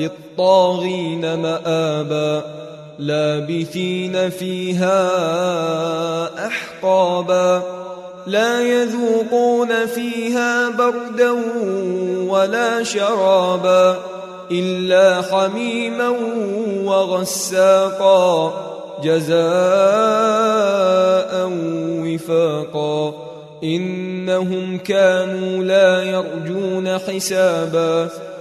للطاغين مآبا لابثين فيها أحقابا. لا يذوقون فيها بردا ولا شرابا إلا حميما وغساقا جزاء وفاقا. إنهم كانوا لا يرجون حسابا.